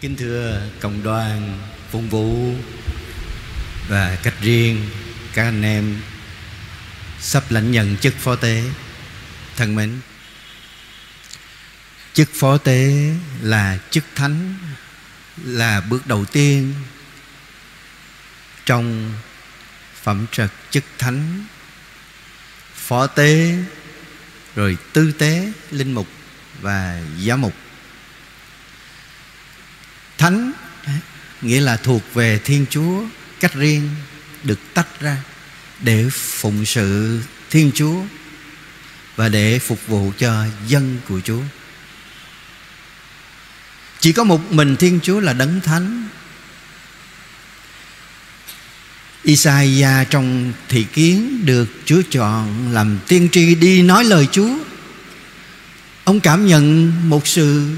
Kính thưa cộng đoàn phụng vụ và cách riêng các anh em sắp lãnh nhận chức phó tế, thân mến. Chức phó tế là chức thánh, là bước đầu tiên trong phẩm trật chức thánh. Phó tế, rồi tư tế, linh mục và giám mục thánh. Nghĩa là thuộc về thiên chúa, cách riêng được tách ra để phụng sự thiên chúa và để phục vụ cho dân của chúa. Chỉ có một mình thiên chúa là đấng thánh. Isaiah trong thị kiến được Chúa chọn làm tiên tri đi nói lời Chúa. Ông cảm nhận một sự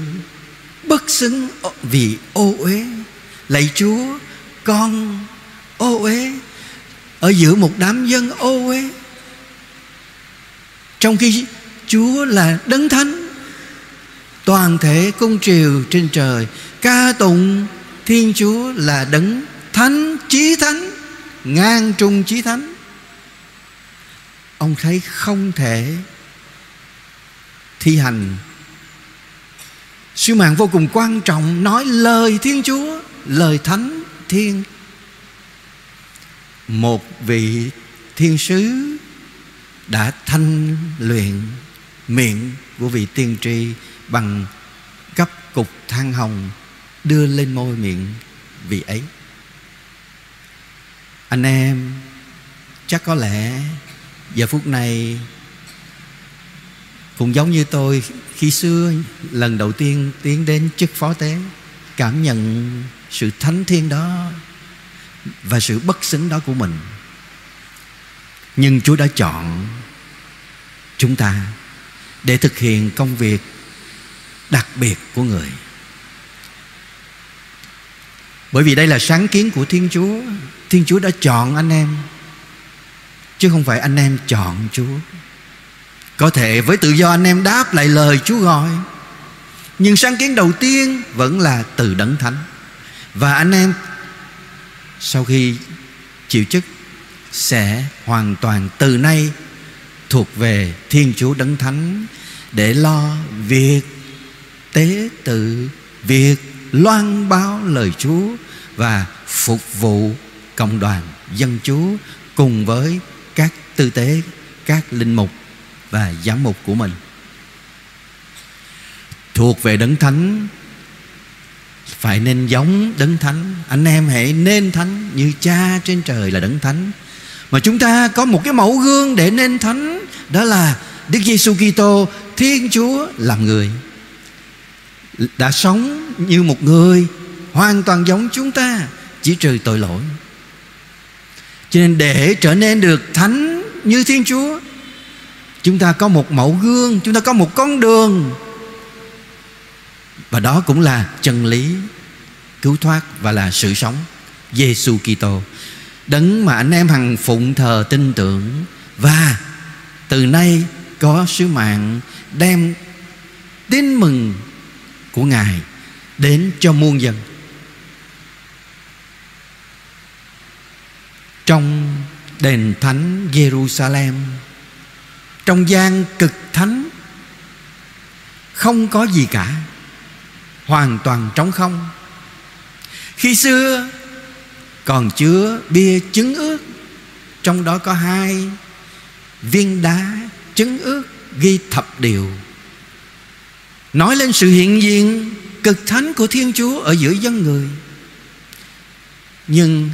bất xứng vì ô uế. Lạy Chúa, con ô uế ở giữa một đám dân ô uế. Trong khi Chúa là đấng thánh, toàn thể cung triều trên trời ca tụng Thiên Chúa là đấng thánh chí thánh ngang trung chí thánh ông thấy không thể thi hành sứ mạng vô cùng quan trọng, nói lời thiên chúa, lời thánh thiên. Một vị thiên sứ đã thanh luyện miệng của vị tiên tri bằng gấp cục than hồng, đưa lên môi miệng vị ấy. Anh em, chắc có lẽ giờ phút này cũng giống như tôi khi xưa, lần đầu tiên tiến đến chức phó tế, cảm nhận sự thánh thiên đó và sự bất xứng đó của mình. Nhưng chúa đã chọn chúng ta để thực hiện công việc đặc biệt của người. Bởi vì đây là sáng kiến của thiên chúa thiên chúa đã chọn anh em, chứ không phải anh em chọn chúa có thể với tự do anh em đáp lại lời chúa gọi. Nhưng sáng kiến đầu tiên vẫn là từ đấng thánh. Và anh em, sau khi chịu chức, sẽ hoàn toàn từ nay thuộc về thiên chúa đấng thánh để lo việc tế tự, việc loan báo lời chúa và phục vụ cộng đoàn dân chúa cùng với các tư tế, các linh mục và giám mục của mình. Thuộc về đấng thánh, phải nên giống đấng thánh. Anh em hãy nên thánh như cha trên trời là đấng thánh. Mà chúng ta có một cái mẫu gương để nên thánh, đó là Đức Giêsu Kitô, Thiên Chúa làm người. Đã sống như một người, hoàn toàn giống chúng ta, chỉ trừ tội lỗi. Cho nên để trở nên được thánh như Thiên Chúa Chúng ta có một mẫu gương, Chúng ta có một con đường. Và đó cũng là chân lý Cứu thoát và là sự sống. Giêsu Kitô, Đấng mà anh em hằng phụng thờ tin tưởng Và từ nay có sứ mạng Đem tin mừng của Ngài Đến cho muôn dân. Trong đền thánh Jerusalem trong gian cực thánh, không có gì cả. Hoàn toàn trống không. Khi xưa, còn chứa bia chứng ước. Trong đó có hai viên đá chứng ước ghi thập điều. Nói lên sự hiện diện cực thánh của thiên chúa ở giữa dân người. Nhưng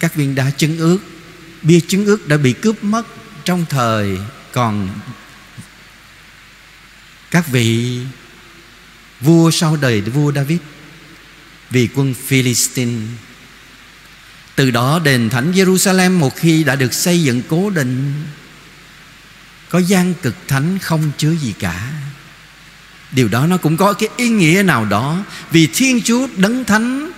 các viên đá chứng ước, bia chứng ước đã bị cướp mất trong thời còn các vị vua sau đời vua David, vì quân Philistine. Từ đó đền thánh Jerusalem một khi đã được xây dựng cố định, có gian cực thánh không chứa gì cả. Điều đó nó cũng có cái ý nghĩa nào đó, vì thiên chúa đấng thánh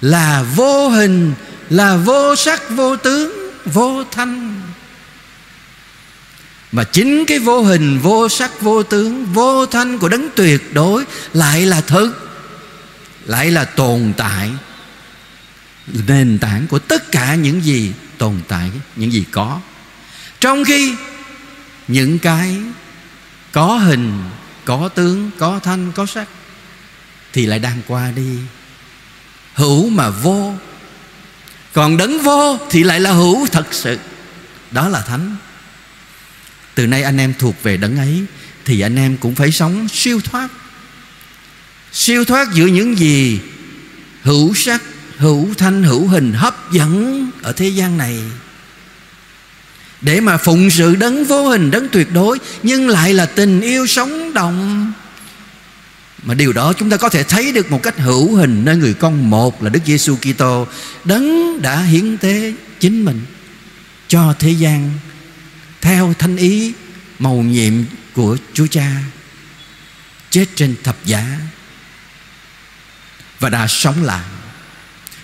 là vô hình, là vô sắc, vô tướng, vô thanh mà chính cái vô hình, vô sắc, vô tướng, vô thanh của đấng tuyệt đối lại là thực lại là tồn tại, nền tảng của tất cả những gì tồn tại, những gì có. Trong khi những cái có hình, có tướng, có thanh, có sắc thì lại đang qua đi. Hữu mà vô, còn đấng vô thì lại là hữu thật sự. Đó là thánh từ nay anh em thuộc về đấng ấy, thì anh em cũng phải sống siêu thoát. Siêu thoát giữa những gì hữu sắc, hữu thanh, hữu hình hấp dẫn ở thế gian này. Để mà phụng sự đấng vô hình, đấng tuyệt đối, nhưng lại là tình yêu sống động. Mà điều đó chúng ta có thể thấy được một cách hữu hình nơi người con một là Đức Giêsu Kitô. Đấng đã hiến tế chính mình cho thế gian theo thanh ý màu nhiệm của Chúa Cha chết trên thập giá và đã sống lại.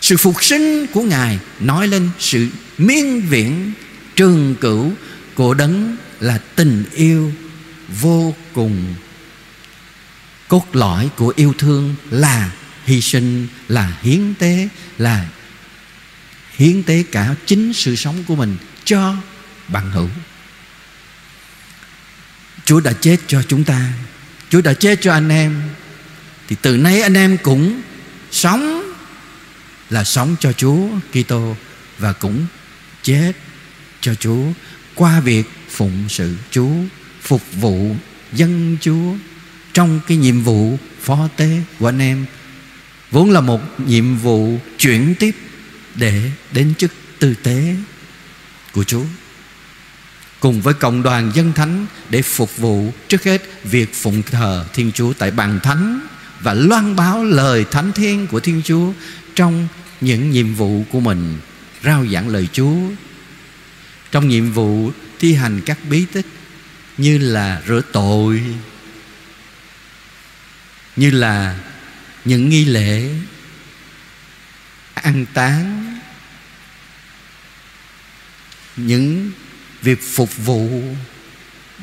Sự phục sinh của ngài nói lên sự miên viễn trường cửu của đấng là tình yêu vô cùng. Cốt lõi của yêu thương là hy sinh, là hiến tế, là hiến tế cả chính sự sống của mình cho bạn hữu. Chúa đã chết cho chúng ta. Chúa đã chết cho anh em. Thì từ nay anh em cũng sống Là sống cho Chúa Kitô Và cũng chết cho Chúa Qua việc phụng sự Chúa, Phục vụ dân Chúa Trong cái nhiệm vụ phó tế của anh em. Vốn là một nhiệm vụ chuyển tiếp Để đến chức tư tế của Chúa cùng với cộng đoàn dân thánh để phục vụ trước hết việc phụng thờ Thiên Chúa tại bàn thánh và loan báo lời thánh thiên của Thiên Chúa trong những nhiệm vụ của mình, rao giảng lời Chúa. Trong nhiệm vụ thi hành các bí tích như là rửa tội, như là những nghi lễ ăn táng, những việc phục vụ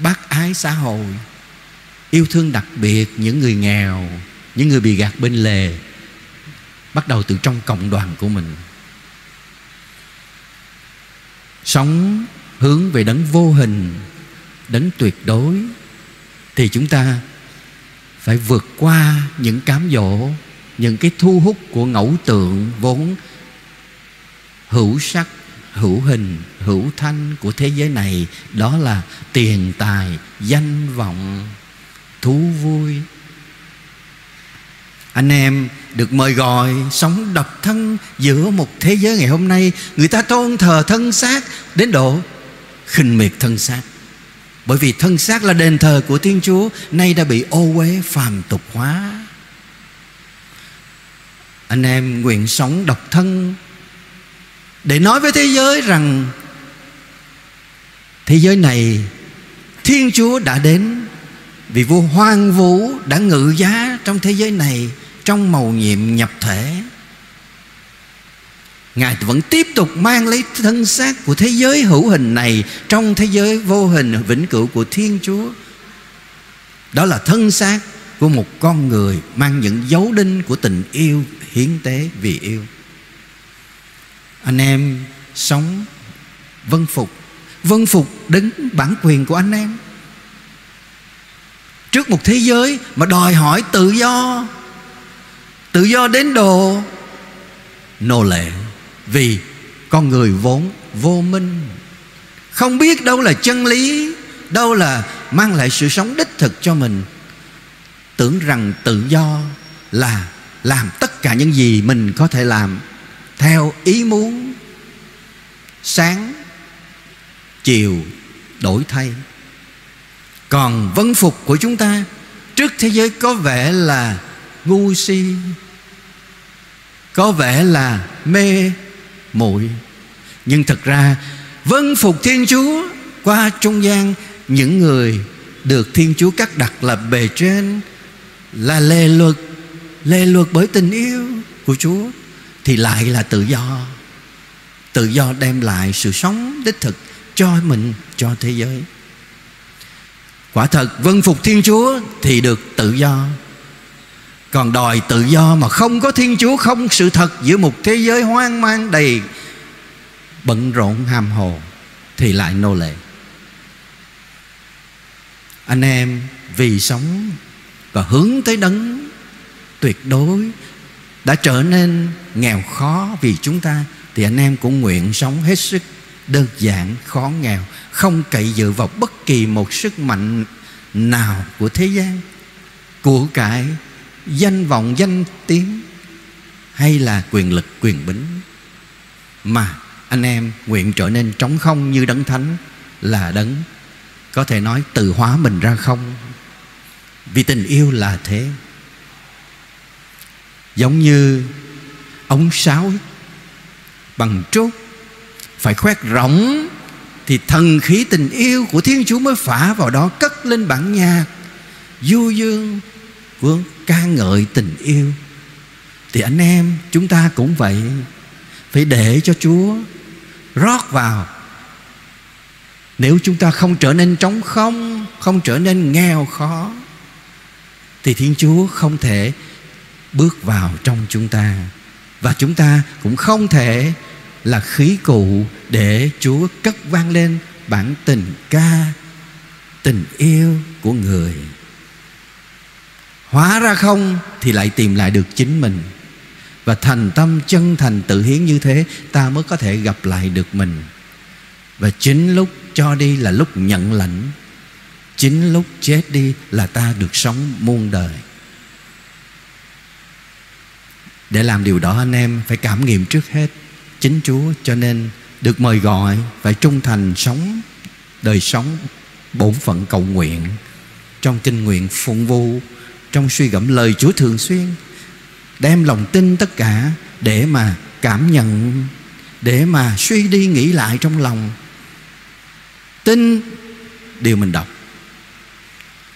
bác ái xã hội, yêu thương đặc biệt những người nghèo, những người bị gạt bên lề, bắt đầu từ trong cộng đoàn của mình. Sống hướng về đấng vô hình, đấng tuyệt đối, thì chúng ta phải vượt qua những cám dỗ, những cái thu hút của ngẫu tượng vốn hữu sắc hữu hình, hữu thanh của thế giới này, đó là tiền tài, danh vọng, thú vui. Anh em được mời gọi sống độc thân giữa một thế giới ngày hôm nay. Người ta tôn thờ thân xác đến độ khinh miệt thân xác. Bởi vì thân xác là đền thờ của Thiên Chúa, Nay đã bị ô uế phàm tục hóa. Anh em nguyện sống độc thân để nói với thế giới rằng, thế giới này thiên chúa đã đến, vì vua hoang vũ đã ngự giá trong thế giới này trong màu nhiệm nhập thể. Ngài vẫn tiếp tục mang lấy thân xác của thế giới hữu hình này Trong thế giới vô hình vĩnh cửu của Thiên Chúa. Đó là thân xác của một con người Mang những dấu đinh của tình yêu hiến tế vì yêu anh em sống vân phục. Vân phục đến bản quyền của anh em. Trước một thế giới mà đòi hỏi tự do tự do đến độ nô lệ vì con người vốn vô minh. Không biết đâu là chân lý, đâu là mang lại sự sống đích thực cho mình. Tưởng rằng tự do là làm tất cả những gì mình có thể làm theo ý muốn, sáng, chiều đổi thay. Còn vân phục của chúng ta trước thế giới có vẻ là ngu si, có vẻ là mê muội. Nhưng thật ra, vân phục thiên chúa qua trung gian, những người được thiên chúa cắt đặt là bề trên, là lề luật lề luật bởi tình yêu của chúa thì lại là tự do. Tự do đem lại sự sống đích thực cho mình, cho thế giới. Quả thật vân phục thiên chúa thì được tự do. Còn đòi tự do mà không có thiên chúa, không sự thật giữa một thế giới hoang mang đầy bận rộn hàm hồ, thì lại nô lệ. Anh em vì sống và hướng tới đấng tuyệt đối đã trở nên nghèo khó vì chúng ta, thì anh em cũng nguyện sống hết sức đơn giản, khó nghèo, không cậy dựa vào bất kỳ một sức mạnh nào của thế gian, của cải danh vọng, danh tiếng, hay là quyền lực, quyền bính. Mà anh em nguyện trở nên trống không như đấng thánh là đấng. Có thể nói từ hóa mình ra không. Vì tình yêu là thế giống như ống sáo bằng trúc, phải khoét rỗng, thì thần khí tình yêu của thiên chúa mới phả vào đó, cất lên bản nhạc. Du dương vương ca ngợi tình yêu. Thì anh em chúng ta cũng vậy, phải để cho chúa rót vào. Nếu chúng ta không trở nên trống không không trở nên nghèo khó, thì thiên chúa không thể bước vào trong chúng ta. Và chúng ta cũng không thể là khí cụ để chúa cất vang lên bản tình ca, tình yêu của người. Hóa ra không thì lại tìm lại được chính mình. Và thành tâm, chân thành, tự hiến như thế, ta mới có thể gặp lại được mình. Và chính lúc cho đi là lúc nhận lãnh. Chính lúc chết đi là ta được sống muôn đời để làm điều đó anh em phải cảm nghiệm trước hết chính chúa cho nên được mời gọi phải trung thành sống đời sống bổn phận cầu nguyện trong kinh nguyện phụng vụ, trong suy gẫm lời chúa thường xuyên, đem lòng tin tất cả để mà cảm nhận, để mà suy đi nghĩ lại trong lòng. Tin, điều mình đọc.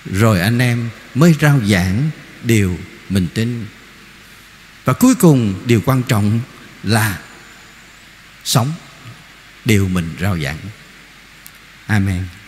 Rồi anh em mới rao giảng điều mình tin và cuối cùng điều quan trọng là sống điều mình rao giảng. Amen.